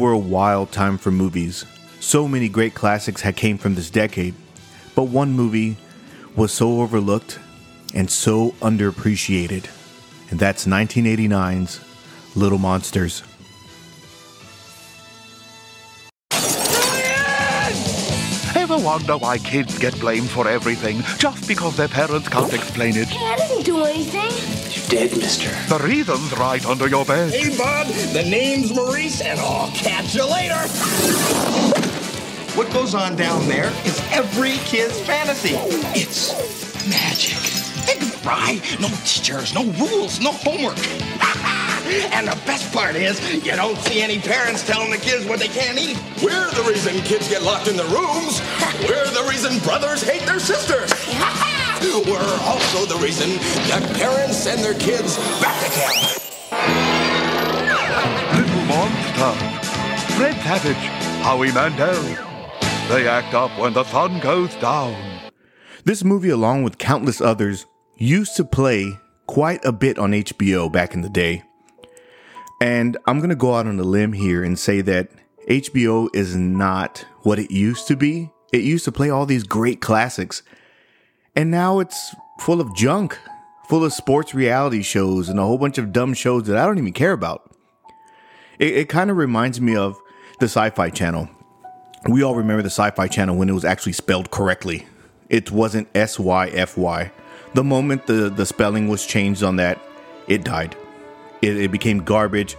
80s were a wild time for movies. So many great classics had came from this decade, but one movie was so overlooked and so underappreciated, and that's 1989's Little Monsters. Ever wonder why kids get blamed for everything just because their parents can't explain it? Hey, I didn't do anything. You did, mister. The reason's right under your bed. Hey, bud, the name's Maurice, and I'll catch you later. What goes on down there is every kid's fantasy. It's magic. Think of it, right? No teachers, no rules, no homework. and the best part is, you don't see any parents telling the kids what they can't eat. We're the reason kids get locked in their rooms. We're the reason brothers hate their sisters. We're also the reason that parents send their kids back to camp. Little Monster. Fred Savage. Howie Mandel. They act up when the sun goes down. This movie, along with countless others, used to play quite a bit on HBO back in the day. And I'm going to go out on a limb here and say that HBO is not what it used to be. It used to play all these great classics. And now it's full of junk, full of sports reality shows and a whole bunch of dumb shows that I don't even care about. It, it kind of reminds me of the Sci Fi Channel. We all remember the Sci Fi Channel when it was actually spelled correctly. It wasn't S Y F Y. The moment the, the spelling was changed on that, it died. It, it became garbage.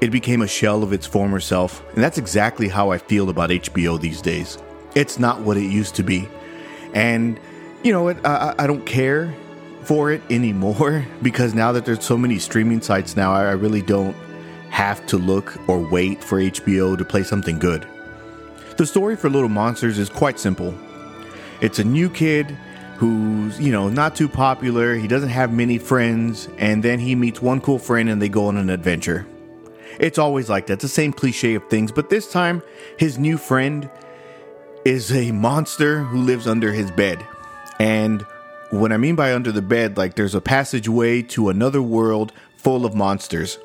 It became a shell of its former self. And that's exactly how I feel about HBO these days. It's not what it used to be. And, you know, it, I, I don't care for it anymore because now that there's so many streaming sites now, I really don't have to look or wait for HBO to play something good. The story for Little Monsters is quite simple. It's a new kid who's, you know, not too popular, he doesn't have many friends, and then he meets one cool friend and they go on an adventure. It's always like that, it's the same cliche of things, but this time his new friend is a monster who lives under his bed. And what I mean by under the bed, like there's a passageway to another world full of monsters.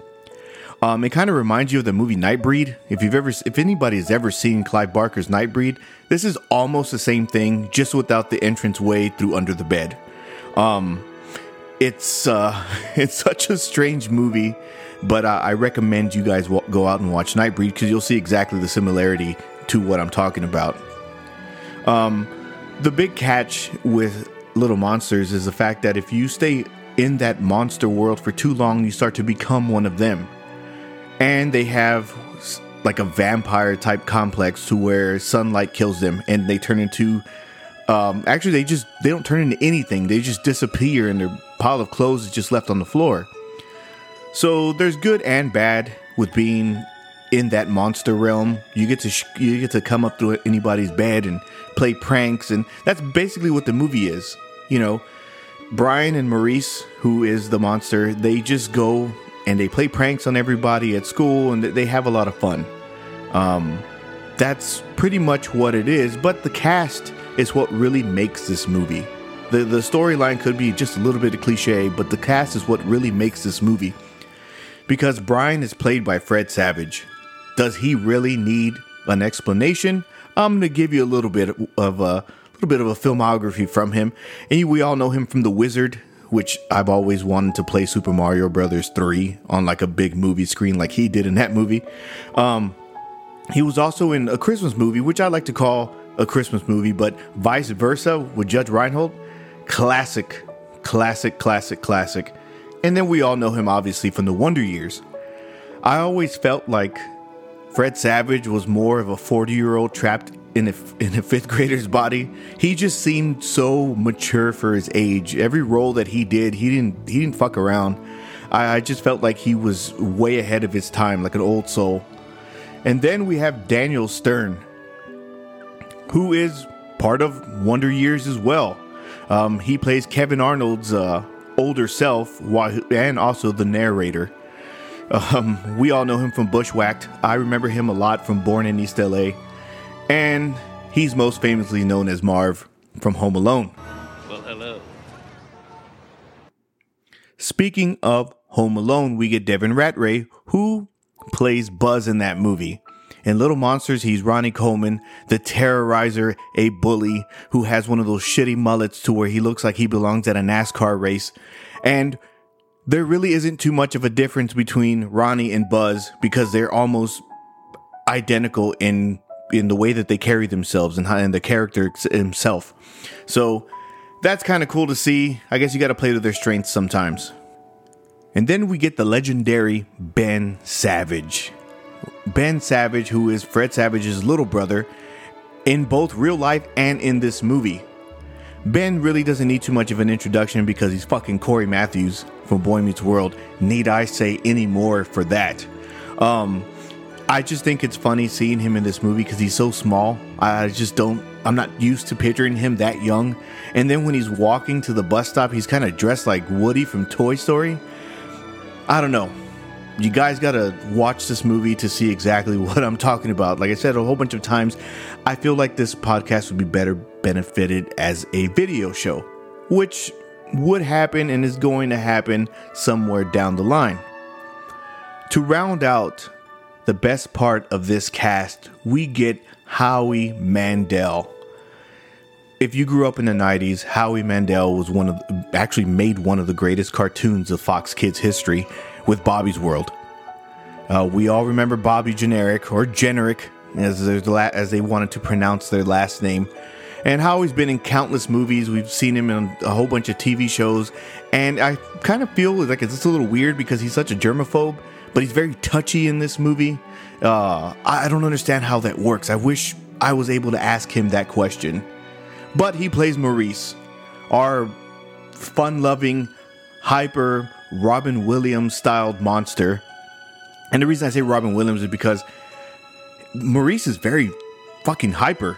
Um, it kind of reminds you of the movie Nightbreed. If you've ever, if anybody has ever seen Clive Barker's Nightbreed, this is almost the same thing, just without the entrance way through under the bed. Um, it's uh, it's such a strange movie, but I recommend you guys w- go out and watch Nightbreed because you'll see exactly the similarity to what I'm talking about. Um, the big catch with Little Monsters is the fact that if you stay in that monster world for too long, you start to become one of them. And they have like a vampire type complex to where sunlight kills them and they turn into um, actually they just they don't turn into anything. They just disappear and their pile of clothes is just left on the floor. So there's good and bad with being in that monster realm you get to sh- you get to come up to anybody's bed and play pranks and that's basically what the movie is you know brian and maurice who is the monster they just go and they play pranks on everybody at school and they have a lot of fun. Um, that's pretty much what it is, but the cast is what really makes this movie. The, the storyline could be just a little bit of cliche, but the cast is what really makes this movie. Because Brian is played by Fred Savage. Does he really need an explanation? I'm going to give you a little bit of a little bit of a filmography from him. And we all know him from The Wizard, which I've always wanted to play Super Mario Brothers 3 on like a big movie screen like he did in that movie. Um, he was also in a Christmas movie, which I like to call a Christmas movie, but vice versa with Judge Reinhold. Classic, classic, classic, classic. And then we all know him obviously from the Wonder Years. I always felt like Fred Savage was more of a 40 year old trapped in a, in a fifth grader's body. He just seemed so mature for his age. Every role that he did, he didn't he didn't fuck around. I, I just felt like he was way ahead of his time, like an old soul. And then we have Daniel Stern, who is part of Wonder Years as well. Um, he plays Kevin Arnold's uh, older self, while, and also the narrator. Um, we all know him from Bushwhacked. I remember him a lot from Born in East LA. And he's most famously known as Marv from Home Alone. Well, hello. Speaking of Home Alone, we get Devin Ratray, who plays Buzz in that movie. In Little Monsters, he's Ronnie Coleman, the terrorizer, a bully who has one of those shitty mullets to where he looks like he belongs at a NASCAR race. And there really isn't too much of a difference between Ronnie and Buzz because they're almost identical in in the way that they carry themselves and how and the character himself. So that's kind of cool to see. I guess you got to play to their strengths sometimes. And then we get the legendary Ben Savage. Ben Savage, who is Fred Savage's little brother in both real life and in this movie. Ben really doesn't need too much of an introduction because he's fucking Cory Matthews from Boy Meets World. Need I say any more for that? Um, I just think it's funny seeing him in this movie because he's so small. I just don't, I'm not used to picturing him that young. And then when he's walking to the bus stop, he's kind of dressed like Woody from Toy Story. I don't know. You guys got to watch this movie to see exactly what I'm talking about. Like I said a whole bunch of times, I feel like this podcast would be better benefited as a video show, which would happen and is going to happen somewhere down the line. To round out the best part of this cast, we get Howie Mandel. If you grew up in the 90s, Howie Mandel was one of actually made one of the greatest cartoons of Fox Kids history with Bobby's World. Uh, we all remember Bobby Generic or Generic as, as they wanted to pronounce their last name. And Howie's been in countless movies. We've seen him in a whole bunch of TV shows. And I kind of feel like it's just a little weird because he's such a germaphobe, but he's very touchy in this movie. Uh, I don't understand how that works. I wish I was able to ask him that question. But he plays Maurice, our fun loving, hyper Robin Williams styled monster. And the reason I say Robin Williams is because Maurice is very fucking hyper.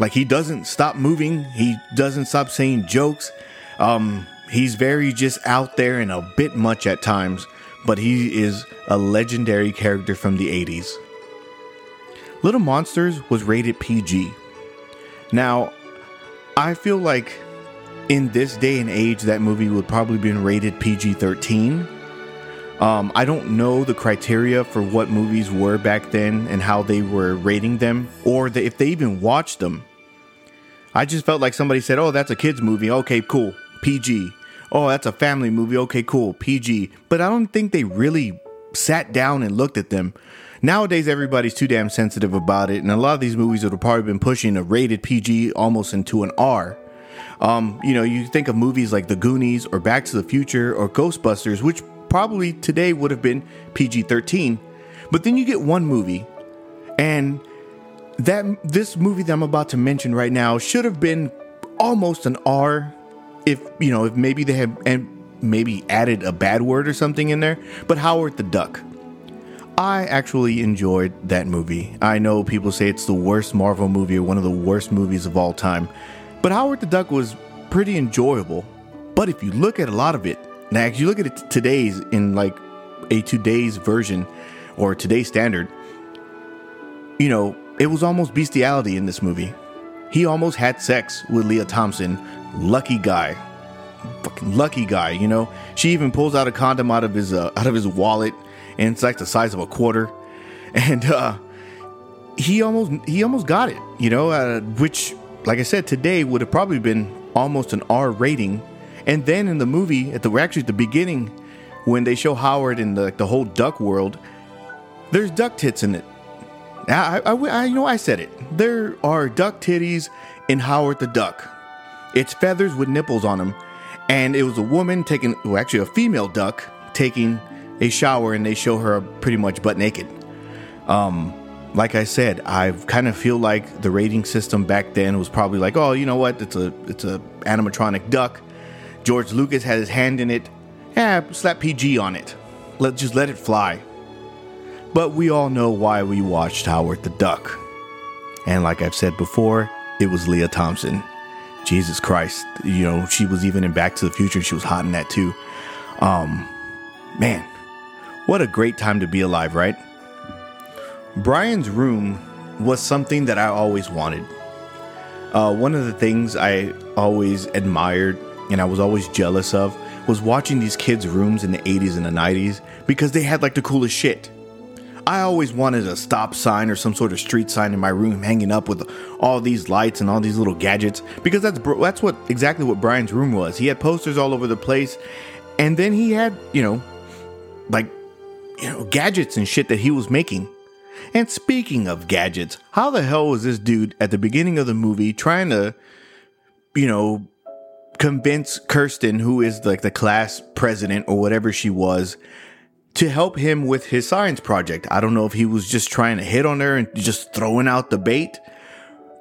Like he doesn't stop moving. He doesn't stop saying jokes. Um, he's very just out there and a bit much at times, but he is a legendary character from the 80s. Little Monsters was rated PG. Now, I feel like in this day and age, that movie would probably be rated PG 13 um, I don't know the criteria for what movies were back then and how they were rating them, or the, if they even watched them. I just felt like somebody said, "Oh, that's a kids movie. Okay, cool, PG." Oh, that's a family movie. Okay, cool, PG. But I don't think they really sat down and looked at them. Nowadays, everybody's too damn sensitive about it, and a lot of these movies would have probably been pushing a rated PG almost into an R. Um, you know, you think of movies like The Goonies or Back to the Future or Ghostbusters, which probably today would have been PG 13. But then you get one movie, and that this movie that I'm about to mention right now should have been almost an R if you know if maybe they had and maybe added a bad word or something in there but howard the duck. I actually enjoyed that movie. I know people say it's the worst marvel movie or one of the worst movies of all time but howard the duck was pretty enjoyable. But if you look at a lot of it now, if you look at it today's in like a today's version or today's standard, you know, it was almost bestiality in this movie. He almost had sex with Lea Thompson. Lucky guy. Fucking lucky guy, you know. She even pulls out a condom out of his uh, out of his wallet and it's like the size of a quarter. And uh he almost he almost got it, you know, uh, which like I said today would have probably been almost an R rating and then in the movie, at the actually at the beginning, when they show Howard in the the whole duck world, there's duck tits in it. I, I, I you know I said it. There are duck titties in Howard the Duck. It's feathers with nipples on them, and it was a woman taking, well, actually a female duck taking a shower, and they show her pretty much butt naked. Um, like I said, I kind of feel like the rating system back then was probably like, oh, you know what? It's a it's a animatronic duck. George Lucas had his hand in it. Yeah, slap PG on it. Let just let it fly. But we all know why we watched Howard the Duck. And like I've said before, it was Lea Thompson. Jesus Christ, you know, she was even in Back to the Future, she was hot in that too. Um man, what a great time to be alive, right? Brian's room was something that I always wanted. Uh, one of the things I always admired and I was always jealous of was watching these kids' rooms in the 80s and the 90s because they had like the coolest shit. I always wanted a stop sign or some sort of street sign in my room hanging up with all these lights and all these little gadgets because that's that's what exactly what Brian's room was. He had posters all over the place and then he had, you know, like you know, gadgets and shit that he was making. And speaking of gadgets, how the hell was this dude at the beginning of the movie trying to you know, convince Kirsten, who is like the class president or whatever she was, to help him with his science project. I don't know if he was just trying to hit on her and just throwing out the bait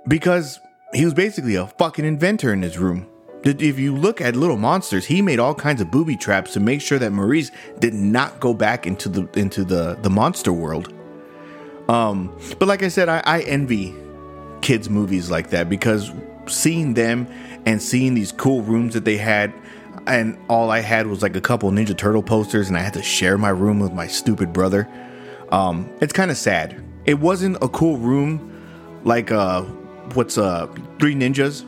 because he was basically a fucking inventor in his room. If you look at Little Monsters, he made all kinds of booby traps to make sure that Maurice did not go back into the into the the monster world. Um, but like I said, I, I envy kids movies like that because seeing them and seeing these cool rooms that they had and all I had was like a couple Ninja Turtle posters, and I had to share my room with my stupid brother. Um, it's kind of sad. It wasn't a cool room like uh, what's uh, Three Ninjas.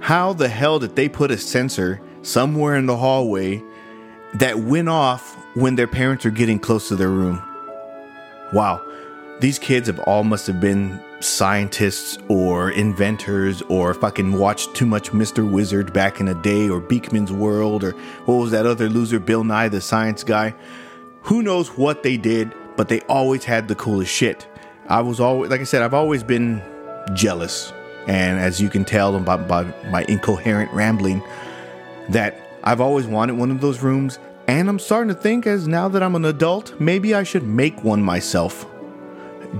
How the hell did they put a sensor somewhere in the hallway that went off when their parents are getting close to their room? Wow, these kids have all must have been scientists or inventors or fucking watched too much Mr. Wizard back in the day or Beakman's World or what was that other loser, Bill Nye, the science guy. Who knows what they did, but they always had the coolest shit. I was always, like I said, I've always been jealous. And as you can tell by, by my incoherent rambling, that I've always wanted one of those rooms. And I'm starting to think, as now that I'm an adult, maybe I should make one myself.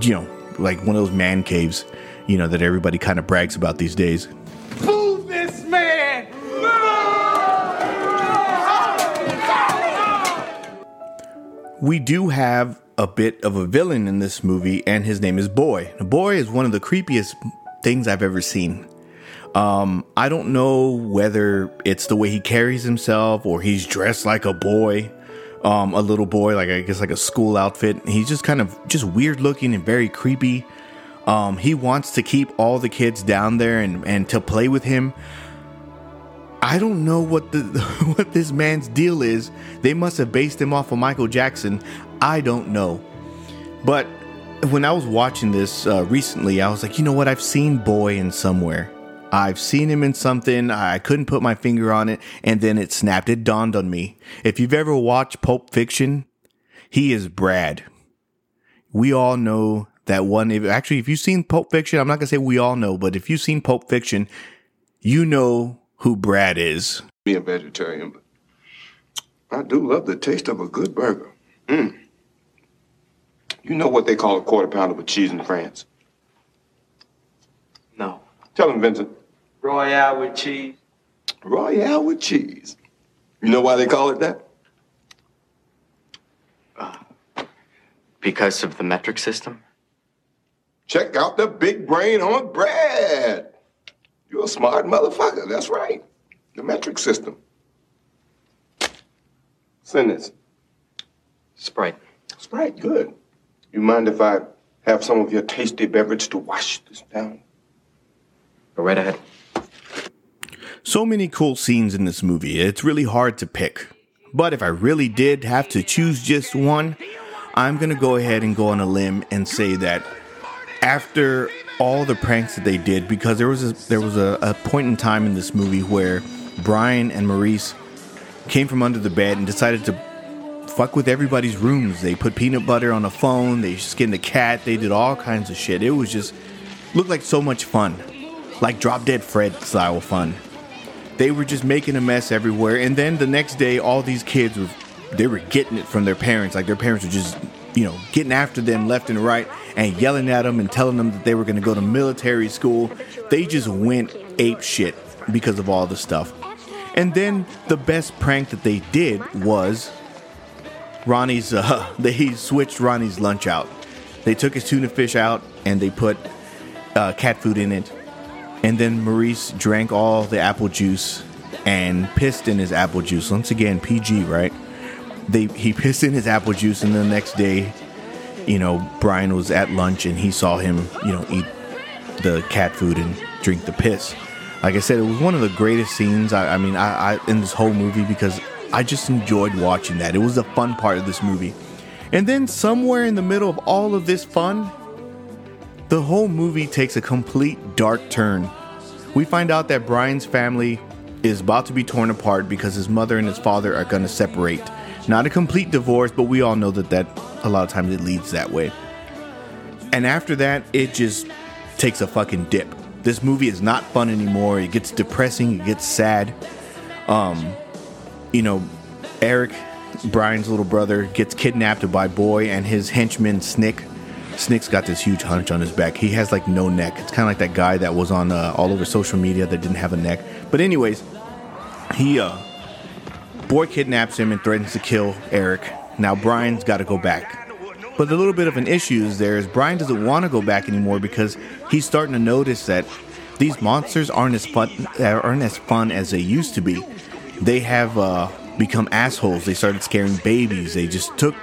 You know, like one of those man caves, you know, that everybody kind of brags about these days. Move this man! We do have a bit of a villain in this movie, and his name is Boy. Now, Boy is one of the creepiest things I've ever seen. Um, I don't know whether it's the way he carries himself or he's dressed like a boy um, a little boy, like I guess like a school outfit. He's just kind of just weird looking and very creepy. Um, he wants to keep all the kids down there and, and to play with him. I don't know what the what this man's deal is. They must have based him off of Michael Jackson. I don't know. But when I was watching this uh, recently, I was like, you know what? I've seen Boy in somewhere. I've seen him in something. I couldn't put my finger on it. And then it snapped. It dawned on me. If you've ever watched Pulp Fiction, he is Brad. We all know that one. If, actually, if you've seen Pulp Fiction, I'm not going to say we all know, but if you've seen Pulp Fiction, you know who Brad is. Be a vegetarian, but I do love the taste of a good burger. Mm. You know what they call a quarter pounder with cheese in France? No. Tell him, Vincent. Royale with cheese. Royale with cheese. You know why they call it that? Uh, because of the metric system? Check out the big brain on Brad. You're a smart motherfucker. That's right. The metric system. Send this. Sprite. Sprite, good. You mind if I have some of your tasty beverage to wash this down? Go right ahead. So many cool scenes in this movie, it's really hard to pick. But if I really did have to choose just one, I'm gonna go ahead and go on a limb and say that after all the pranks that they did, because there was a, there was a, a point in time in this movie where Brian and Maurice came from under the bed and decided to fuck with everybody's rooms. They put peanut butter on a phone, they skinned a cat, they did all kinds of shit. It was just looked like so much fun. Like Drop Dead Fred style fun. They were just making a mess everywhere and then the next day all these kids were they were getting it from their parents. Like their parents were just, you know, getting after them left and right and yelling at them and telling them that they were going to go to military school. They just went ape shit because of all the stuff. And then the best prank that they did was Ronnie's. Uh, they switched Ronnie's lunch out. They took his tuna fish out and they put uh, cat food in it. And then Maurice drank all the apple juice and pissed in his apple juice. Once again, PG, right? They he pissed in his apple juice, and the next day, you know, Brian was at lunch and he saw him, you know, eat the cat food and drink the piss. Like I said, it was one of the greatest scenes. I, I mean, I, I in this whole movie because I just enjoyed watching that. It was the fun part of this movie. And then somewhere in the middle of all of this fun, the whole movie takes a complete dark turn. We find out that Brian's family is about to be torn apart because his mother and his father are going to separate. Not a complete divorce, but we all know that that a lot of times it leads that way. And after that, it just takes a fucking dip. This movie is not fun anymore. It gets depressing, it gets sad. Um, you know, Eric, Brian's little brother, gets kidnapped by Boy and his henchman Snick. Snick's got this huge hunch on his back. He has like no neck. It's kind of like that guy that was on uh, all over social media that didn't have a neck. But anyways, he uh, Boy kidnaps him and threatens to kill Eric. Now Brian's got to go back. But the little bit of an issue is there is Brian doesn't want to go back anymore because he's starting to notice that these monsters aren't as fun aren't as fun as they used to be. They have uh, become assholes. They started scaring babies. They just took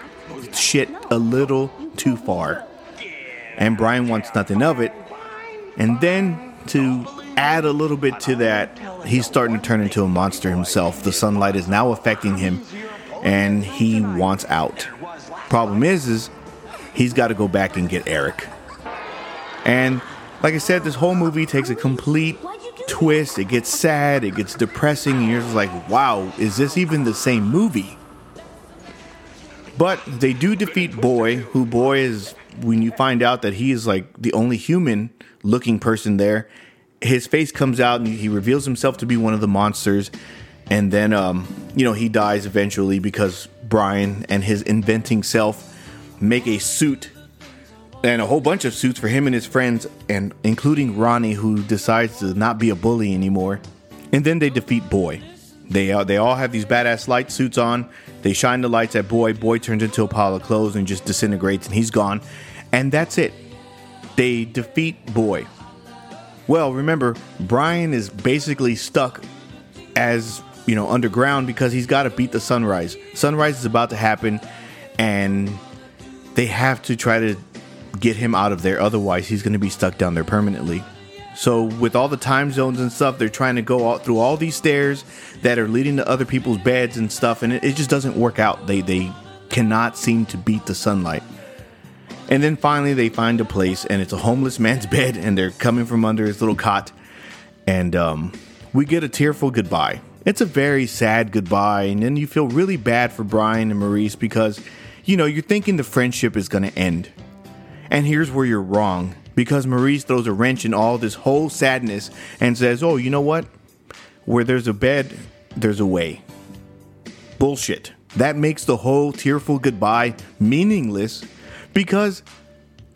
shit a little too far. And Brian wants nothing of it. And then to add a little bit to that, he's starting to turn into a monster himself. The sunlight is now affecting him and he wants out. Problem is is he's got to go back and get Eric. And like I said, this whole movie takes a complete twist. It gets sad, it gets depressing, and you're just like, wow, is this even the same movie? But they do defeat Boy, who Boy is when you find out that he is like the only human looking person there, his face comes out and he reveals himself to be one of the monsters. And then, um, you know, he dies eventually because Brian and his inventing self make a suit and a whole bunch of suits for him and his friends, and including Ronnie, who decides to not be a bully anymore. And then they defeat Boy. They uh, they all have these badass light suits on. They shine the lights at Boy. Boy turns into a pile of clothes and just disintegrates, and he's gone. And that's it. They defeat Boy. Well, remember, Brian is basically stuck as you know underground because he's got to beat the sunrise. Sunrise is about to happen, and they have to try to get him out of there. Otherwise, he's going to be stuck down there permanently. So, with all the time zones and stuff, they're trying to go out through all these stairs that are leading to other people's beds and stuff, and it, it just doesn't work out. They they cannot seem to beat the sunlight. And then finally, they find a place, and it's a homeless man's bed, and they're coming from under his little cot, and um, we get a tearful goodbye. It's a very sad goodbye, and then you feel really bad for Brian and Maurice because, you know, you're thinking the friendship is going to end. And here's where you're wrong because Maurice throws a wrench in all this whole sadness and says, Oh, you know what? Where there's a bed, there's a way. Bullshit. That makes the whole tearful goodbye meaningless because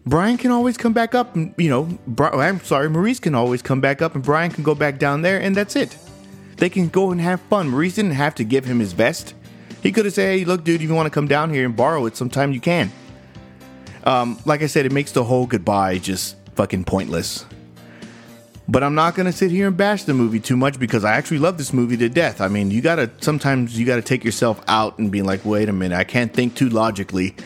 Brian can always come back up and, you know, oh, I'm sorry, Maurice can always come back up and Brian can go back down there and that's it. They can go and have fun. Maurice didn't have to give him his vest. He could have said, hey, look, dude, if you want to come down here and borrow it sometime, you can. Um, like I said, it makes the whole goodbye just fucking pointless. But I'm not gonna sit here and bash the movie too much because I actually love this movie to death. I mean, you gotta sometimes you gotta take yourself out and be like, wait a minute, I can't think too logically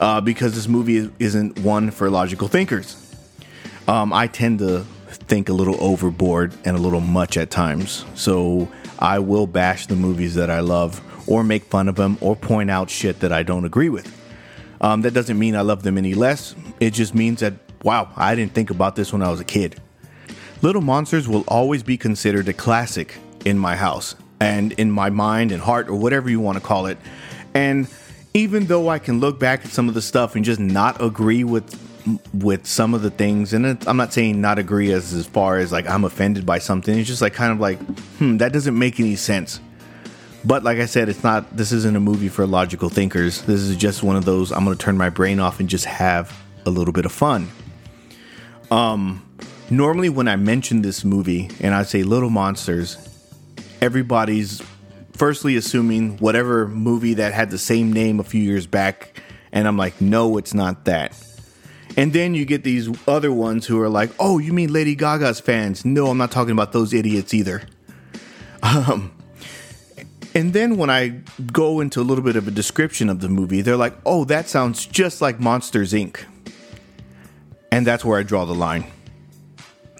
uh, because this movie isn't one for logical thinkers. Um, I tend to think a little overboard and a little much at times, so I will bash the movies that I love or make fun of them or point out shit that I don't agree with. Um, that doesn't mean I love them any less. It just means that, wow, I didn't think about this when I was a kid. Little Monsters will always be considered a classic in my house and in my mind and heart or whatever you want to call it. And even though I can look back at some of the stuff and just not agree with with some of the things, and it, I'm not saying not agree as as far as like I'm offended by something. It's just like kind of like, hmm, that doesn't make any sense. But like I said, it's not. This isn't a movie for logical thinkers. This is just one of those. I'm going to turn my brain off and just have a little bit of fun. Um, normally when I mention this movie and I say Little Monsters, everybody's firstly assuming whatever movie that had the same name a few years back, and I'm like, no, it's not that. And then you get these other ones who are like, oh, you mean Lady Gaga's fans? No, I'm not talking about those idiots either. Um, and then when I go into a little bit of a description of the movie, they're like, oh, that sounds just like Monsters Inc. And that's where I draw the line.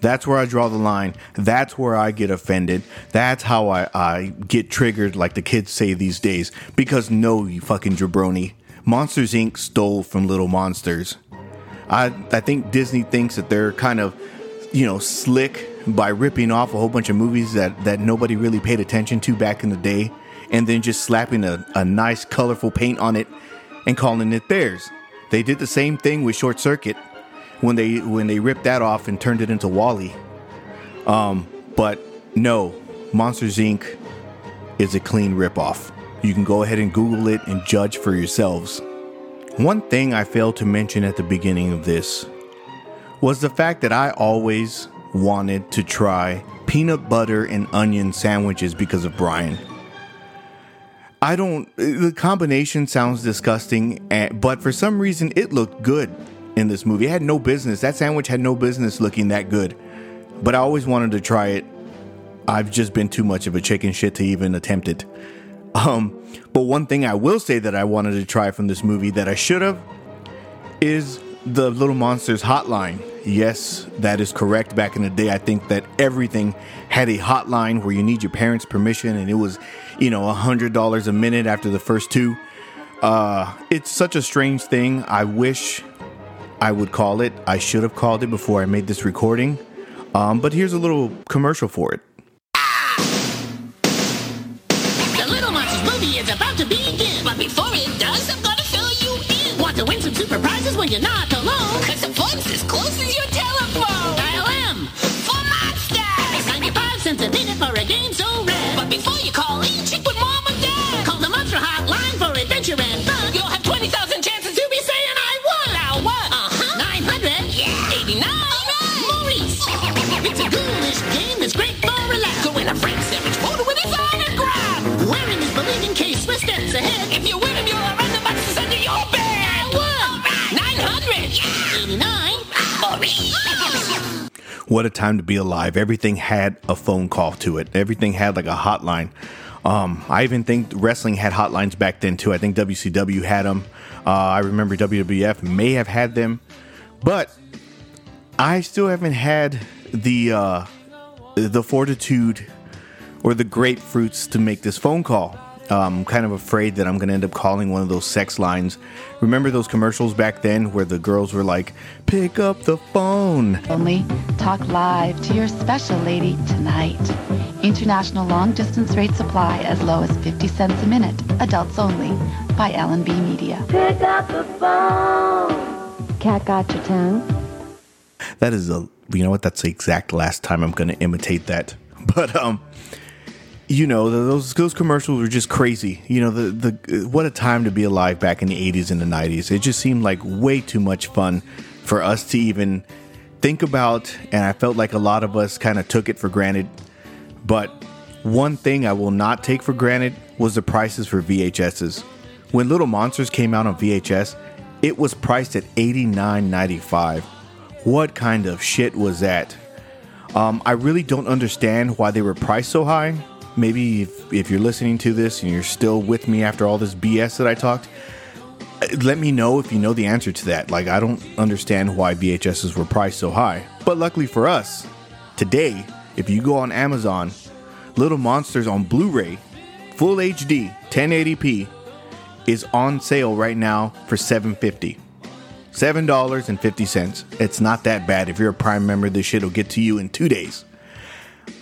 That's where I draw the line. That's where I get offended. That's how I, I get triggered, like the kids say these days. Because no, you fucking jabroni. Monsters Inc. stole from Little Monsters. I I think Disney thinks that they're kind of, you know, slick by ripping off a whole bunch of movies that that nobody really paid attention to back in the day, and then just slapping a, a nice colorful paint on it and calling it theirs. They did the same thing with Short Circuit when they when they ripped that off and turned it into WALL-E. Um, but no, Monsters Inc. is a clean ripoff. You can go ahead and Google it and judge for yourselves. One thing I failed to mention at the beginning of this was the fact that I always wanted to try peanut butter and onion sandwiches because of Brian. I don't, the combination sounds disgusting, but for some reason it looked good in this movie. It had no business, that sandwich had no business looking that good, but I always wanted to try it. I've just been too much of a chicken shit to even attempt it. Um, but one thing I will say that I wanted to try from this movie that I should have is the Little Monsters hotline. Yes, that is correct. Back in the day, I think that everything had a hotline where you need your parents' permission, and it was, you know, a hundred dollars a minute after the first two. Uh, it's such a strange thing. I wish I would call it. I should have called it before I made this recording. Um, but here's a little commercial for it. The Little Monsters movie is about to begin, but before it does, I'm gonna fill you in. Want to win some super prizes when you're not alone? Cause the fun's as close as your telephone. Dial M for Monsters. 95 cents a minute for a game so rare. What a time to be alive. Everything had a phone call to it. Everything had like a hotline. Um, I even think wrestling had hotlines back then too. I think WCW had them. Uh, I remember WWF may have had them, but I still haven't had the uh, the fortitude or the grapefruits to make this phone call. I'm kind of afraid that I'm going to end up calling one of those sex lines. Remember those commercials back then where the girls were like, pick up the phone? Only talk live to your special lady tonight. International long distance rate supply as low as 50 cents a minute. Adults only. By L&B Media. Pick up the phone. Cat got your tongue. That is a, you know what? That's the exact last time I'm going to imitate that. But, um, you know those those commercials were just crazy. You know the the what a time to be alive back in the 80s and the 90s. It just seemed like way too much fun for us to even think about and I felt like a lot of us kind of took it for granted. But one thing I will not take for granted was the prices for VHSs. When Little Monsters came out on VHS, it was priced at $89.95. What kind of shit was that? Um, I really don't understand why they were priced so high maybe if, if you're listening to this and you're still with me after all this BS that I talked, uh, let me know if you know the answer to that. Like, I don't understand why VHSs were priced so high. But luckily for us, today, if you go on Amazon, Little Monsters on Blu ray, full HD, 1080p, is on sale right now for $7.50. $7.50. It's not that bad. If you're a Prime member, this shit will get to you in two days.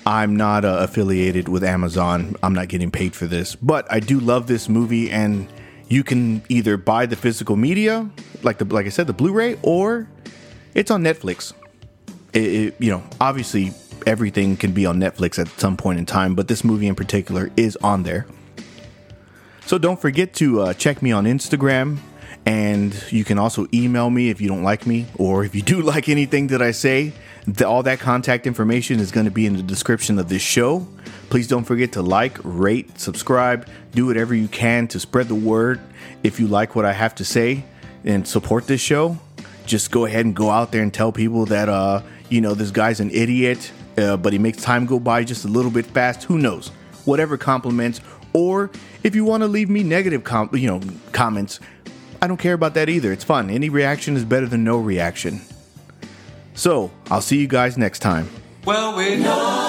I'm not uh, affiliated with Amazon. I'm not getting paid for this, but I do love this movie, and you can either buy the physical media, like the like I said, the Blu-ray, or it's on Netflix. It, it, you know, obviously everything can be on Netflix at some point in time, but this movie in particular is on there. So don't forget to uh, check me on Instagram, and you can also email me if you don't like me, or if you do like anything that I say. The, all that contact information is going to be in the description of this show. Please don't forget to like, rate, subscribe, do whatever you can to spread the word. If you like what I have to say and support this show, just go ahead and go out there and tell people that, uh, you know, this guy's an idiot, uh, but he makes time go by just a little bit fast. Who knows? Whatever compliments, or if you want to leave me negative, com- you know, comments, I don't care about that either. It's fun. Any reaction is better than no reaction. So, I'll see you guys next time. Well, we know.